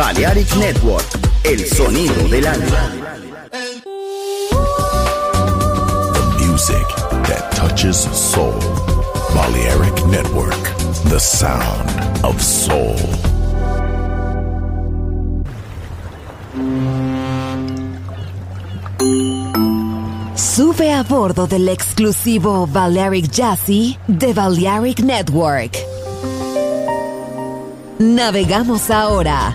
Balearic Network, el sonido del alma. The music that touches soul. Balearic Network, the sound of soul. Sube a bordo del exclusivo Balearic Jazzy de Balearic Network. Navegamos ahora.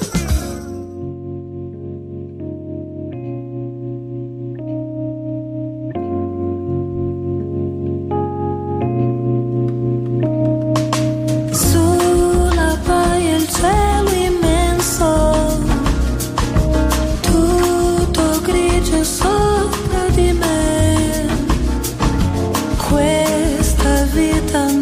tentang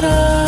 atrás.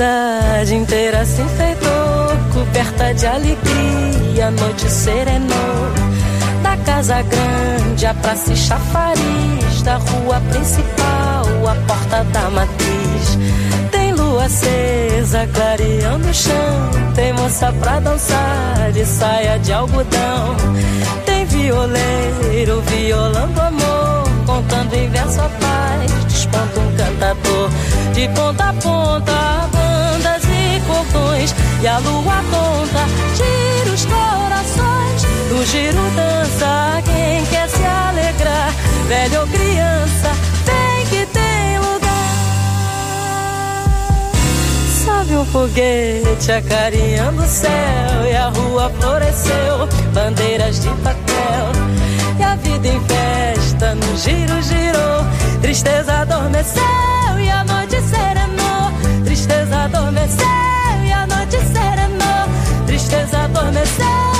Cidade inteira se enfeitou, coberta de alegria, a noite serenou. Da casa grande, a praça e chafariz, da rua principal, a porta da matriz. Tem lua acesa, clareando o chão, tem moça pra dançar de saia de algodão. Tem violeiro violando amor, contando em verso a paz, desponta um cantador. De ponta a ponta, cordões, e a lua conta, tira os corações. No giro dança quem quer se alegrar, velho ou criança, tem que tem lugar. Sobe um foguete acarinhando o céu, e a rua floresceu, bandeiras de papel. E a vida em festa, no giro girou, tristeza adormeceu e a noite serenou. Tristeza adormeceu adormecer amor, má, tristeza adormecer.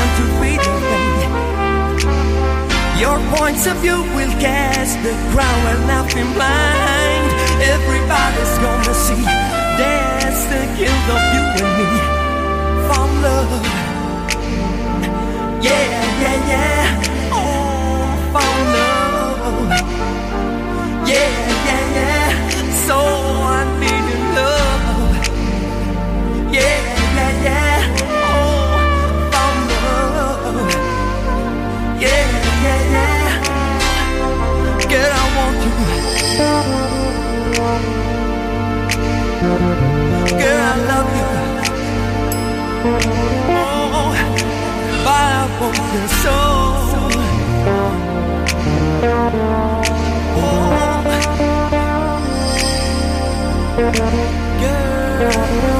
My to read your way. Your points of view will cast the ground where nothing blind. Everybody's gonna see that's the guilt of you and me. Found love. Yeah, yeah, yeah. Oh, found love. Yeah, yeah, yeah. So Girl, I love you. Oh, but I want your soul. Oh, now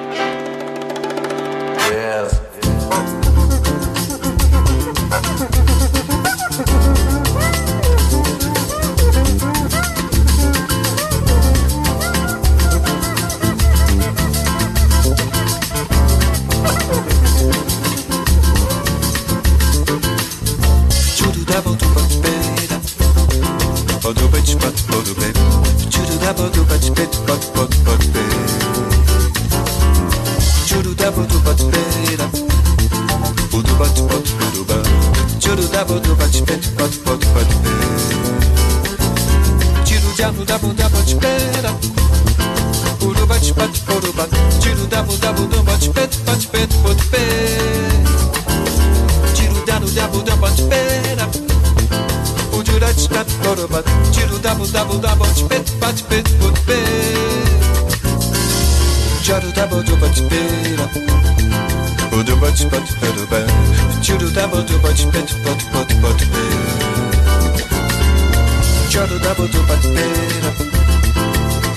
da bodu bat pera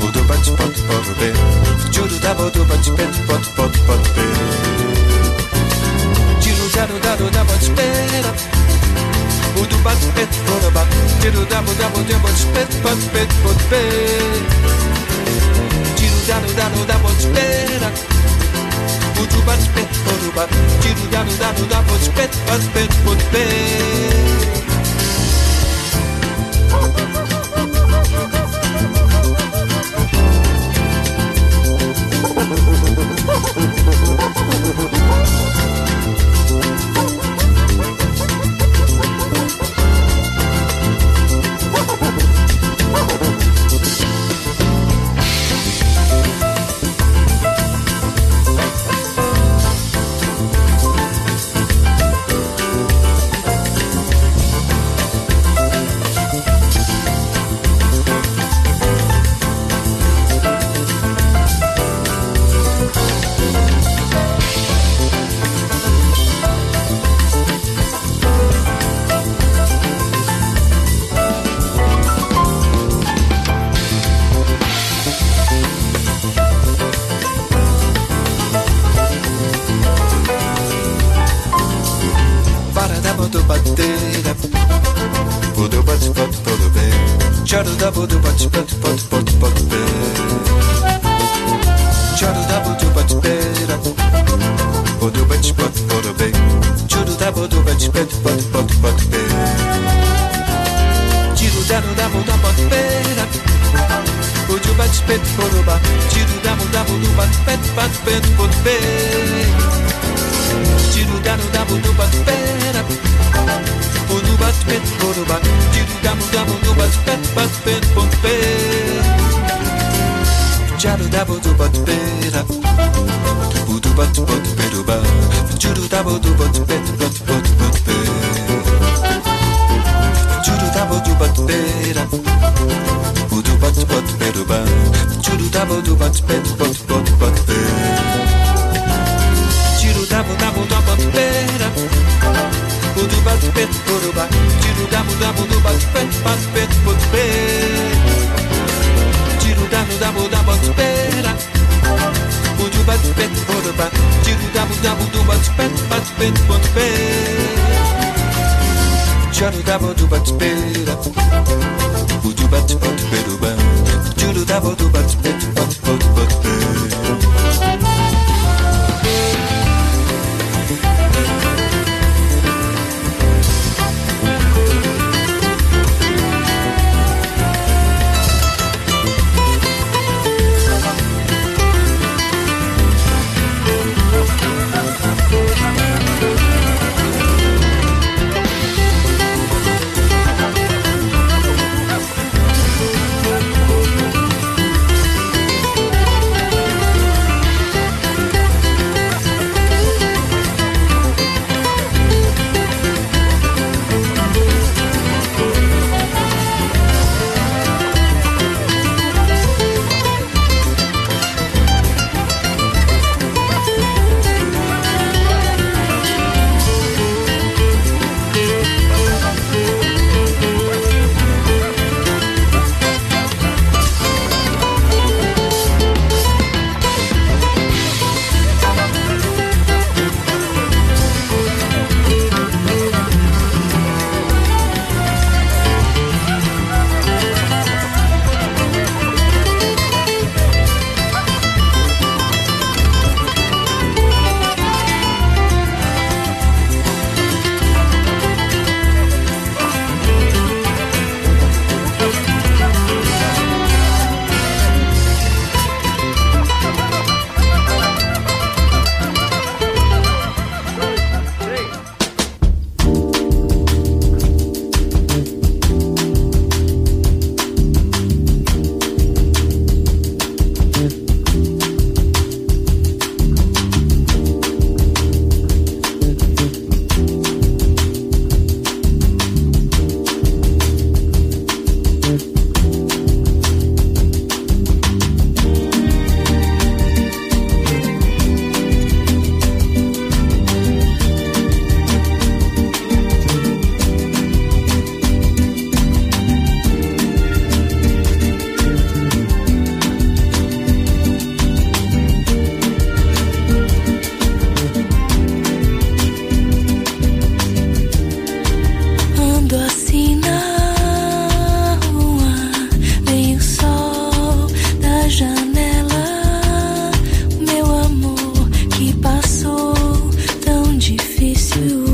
Bodu bat pot pot pe Juru da do bat pet pot pot pot pe Juru da do da do da bat pera do bat pet bodu bat Juru da bodu da bodu bat pet pot pet pot pe Juru da do da do da bat pera Bodu bat pet bodu bat Juru da do da do da bat pet pot pet pot pe Pudu bate bate pudu ba. Tiro da da pudu bate bate bate bate bate be. Tiro da da pudu bate beira. Pudu bate bate pudu ba. Tiro da da pudu bate bate bate bate bate be. Tiro da pudu bate beira. Pudu bate bate pudu ba. Tiro da pudu bate bate bate bate bate be. Tiro da pudu bate beira. Pudu bate bate pudu ba. Tiro da pudu bate bate bate bate bate be. Tiro da pudu bate bate beira. Pudu bate bate pudu ba. Tiro da pudu pudu bate bate bate bate bate be. Tiro da pudu pudu bate beira. Pudu bate bate pudu ba. Tiro da pudu pudu bate bate bate bate bate be. Tiro da pudu bate beira. Pudu bate bate pudu ba. Tiro da pudu bate bate you.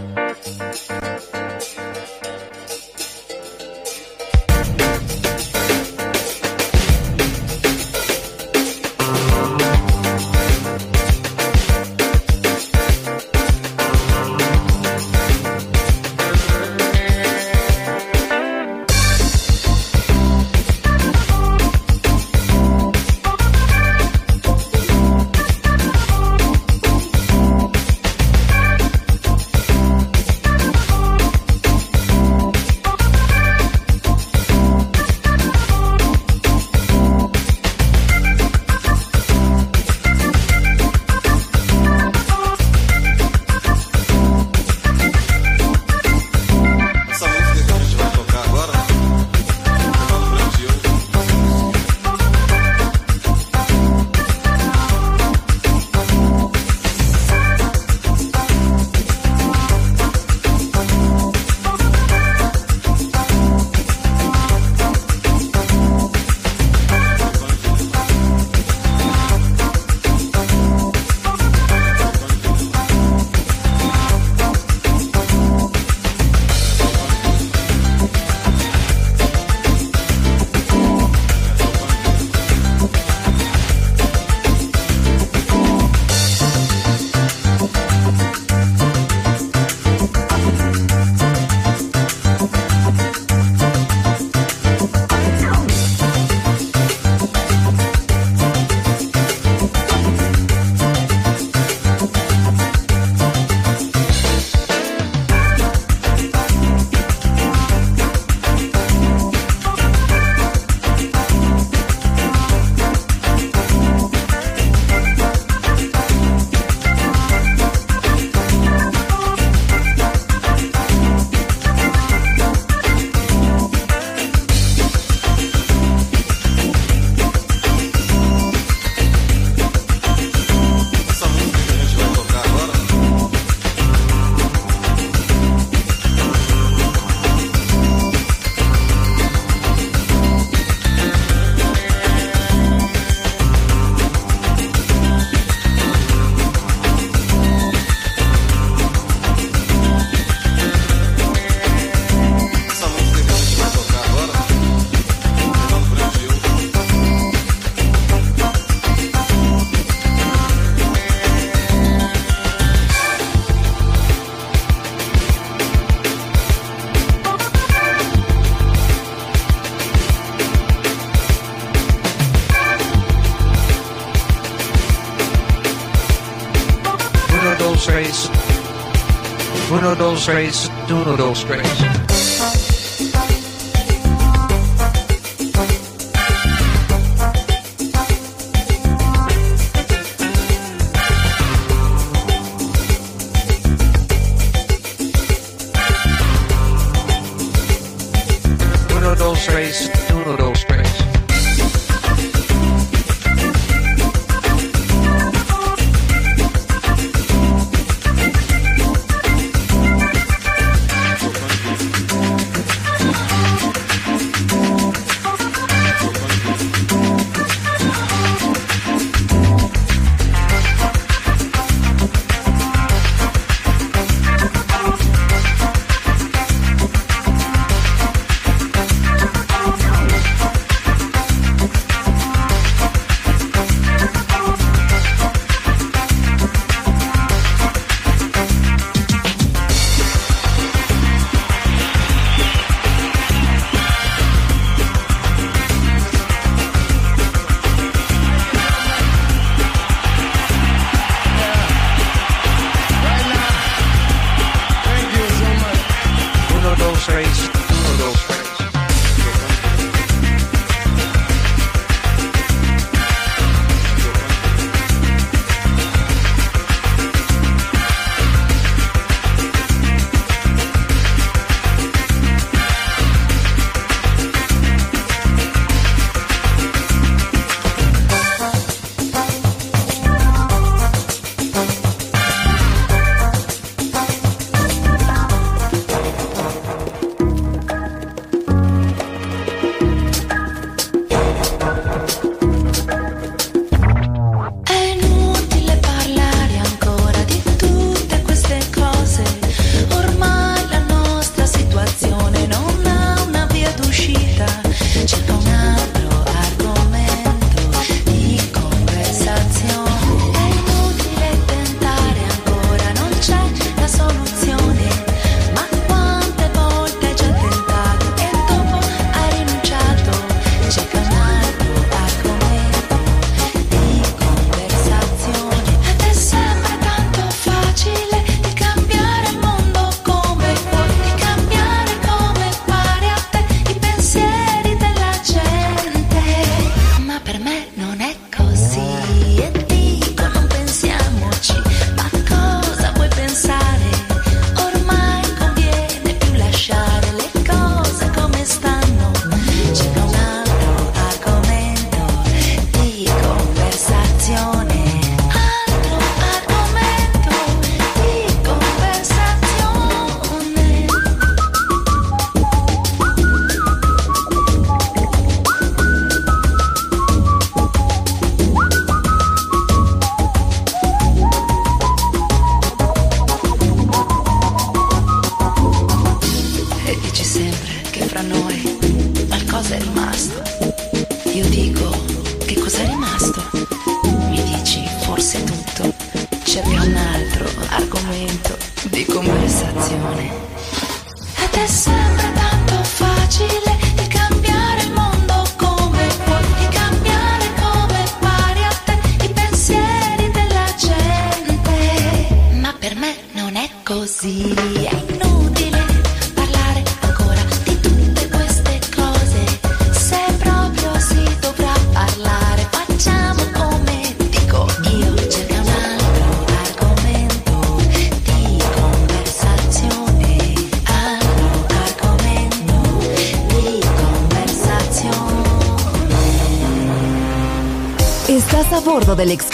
straits, doodle straits.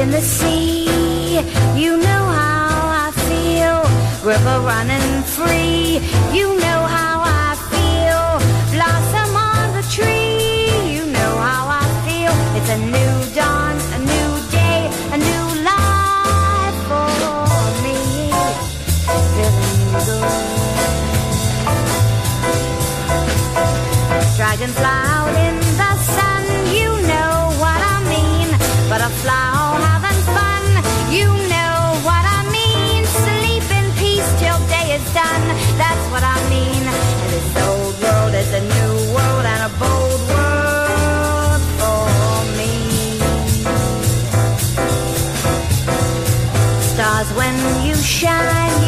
in the sea. You know how I feel. River running free. You know how I feel. Blossom on the tree. You know how I feel. It's a new dawn, a new day, a new life for me. Feeling good. Dragonfly. Shine,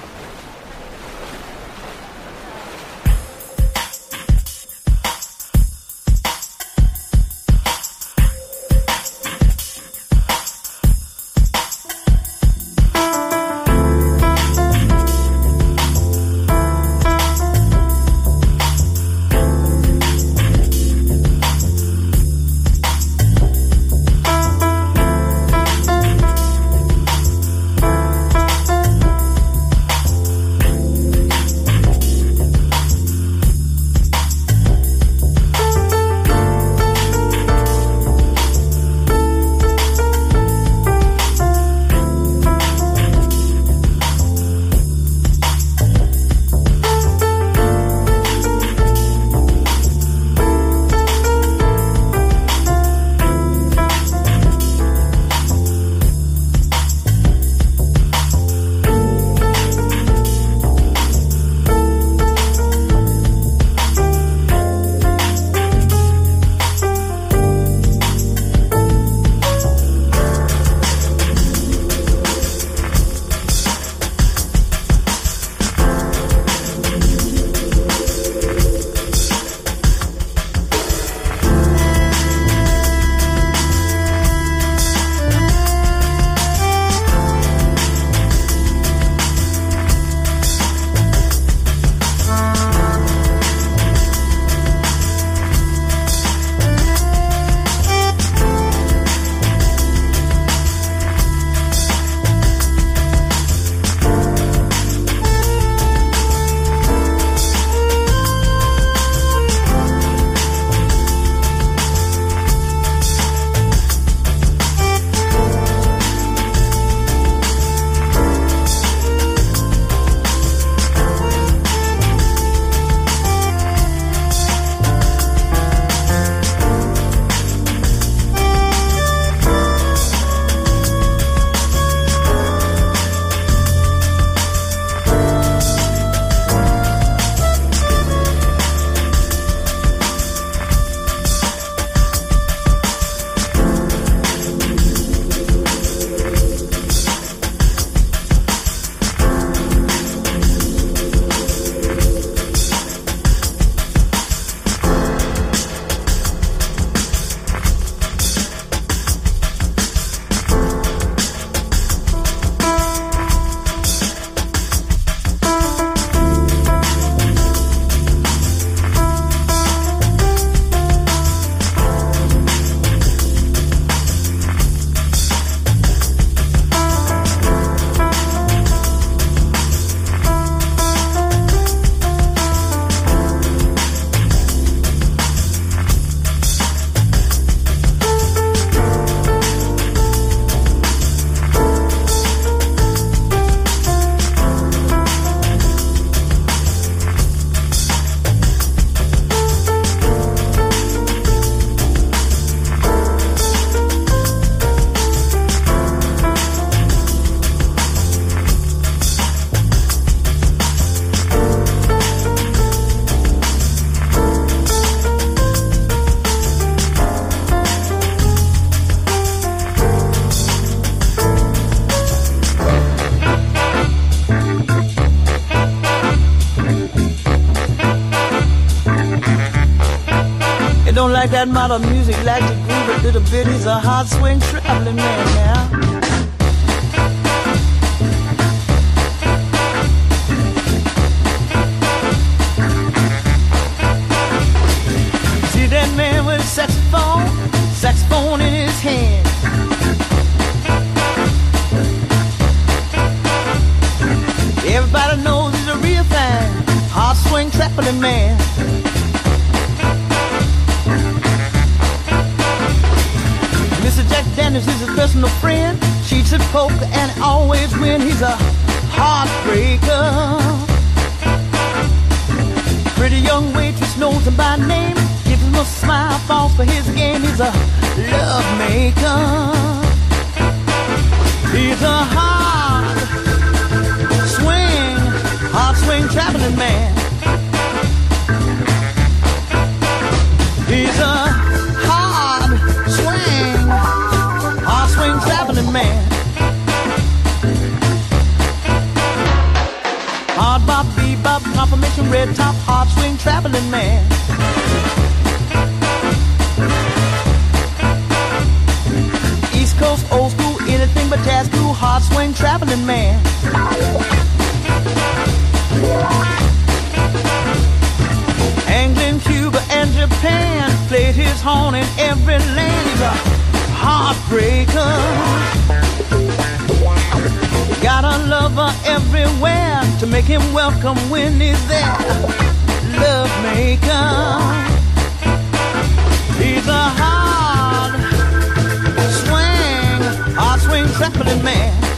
That modern music like to groove a little bit. He's a hard swing traveling man now. See that man with a saxophone, saxophone in his hand. Everybody knows he's a real fan, hard swing traveling man. Dennis is his personal friend. Cheats at poker and always win. He's a heartbreaker. Pretty young waitress knows him by name. Gives him a smile, falls for his game. He's a love maker. He's a hard swing, hard swing traveling man. He's a man. Hard bop, bebop, confirmation, red top, hard swing, traveling man. East Coast, old school, anything but jazz cool, hard swing, traveling man. England, Cuba, and Japan played his horn in every land. Heartbreaker. Got a lover everywhere to make him welcome when he's there. Love maker. He's a hard swing, hard swing traveling man.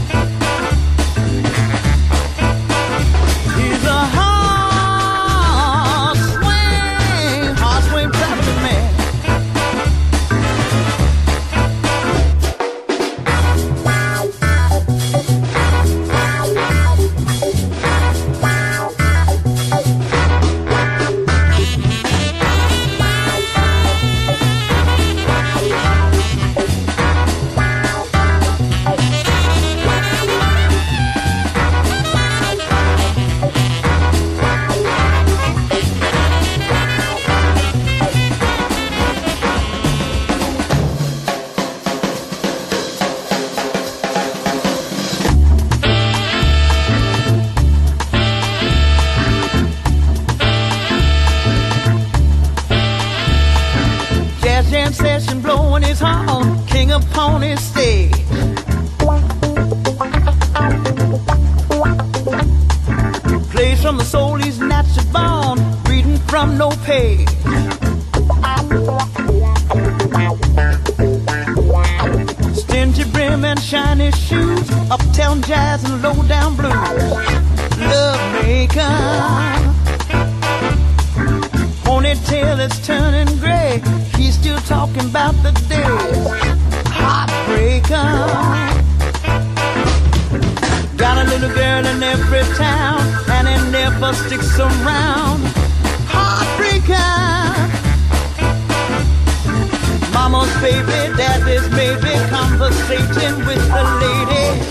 Baby, daddy's maybe conversating with the lady.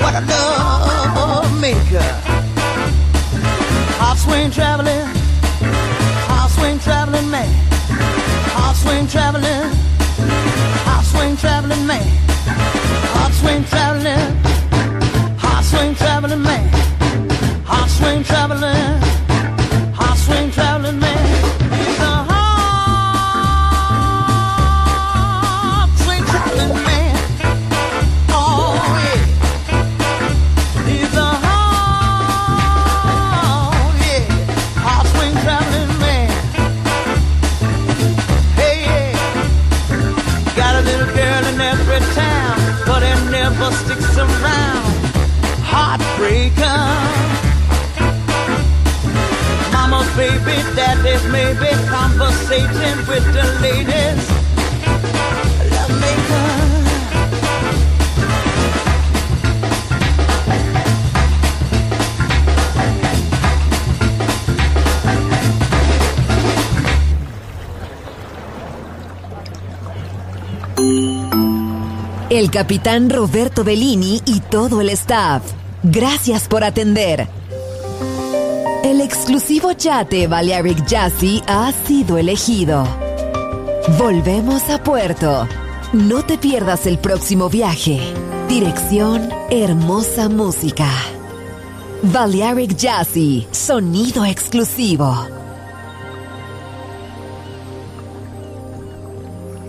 What a love maker. Hot swing traveling. Hot swing traveling man. Hot swing traveling. Hot swing traveling man. Hot swing traveling. Hot swing traveling man. Hot swing traveling. Baby, daddy's maybe conversating with the ladies. El capitán Roberto Bellini y todo el staff. Gracias por atender. El exclusivo yate Balearic Jazzy ha sido elegido. Volvemos a puerto. No te pierdas el próximo viaje. Dirección Hermosa Música. Balearic Jazzy, sonido exclusivo.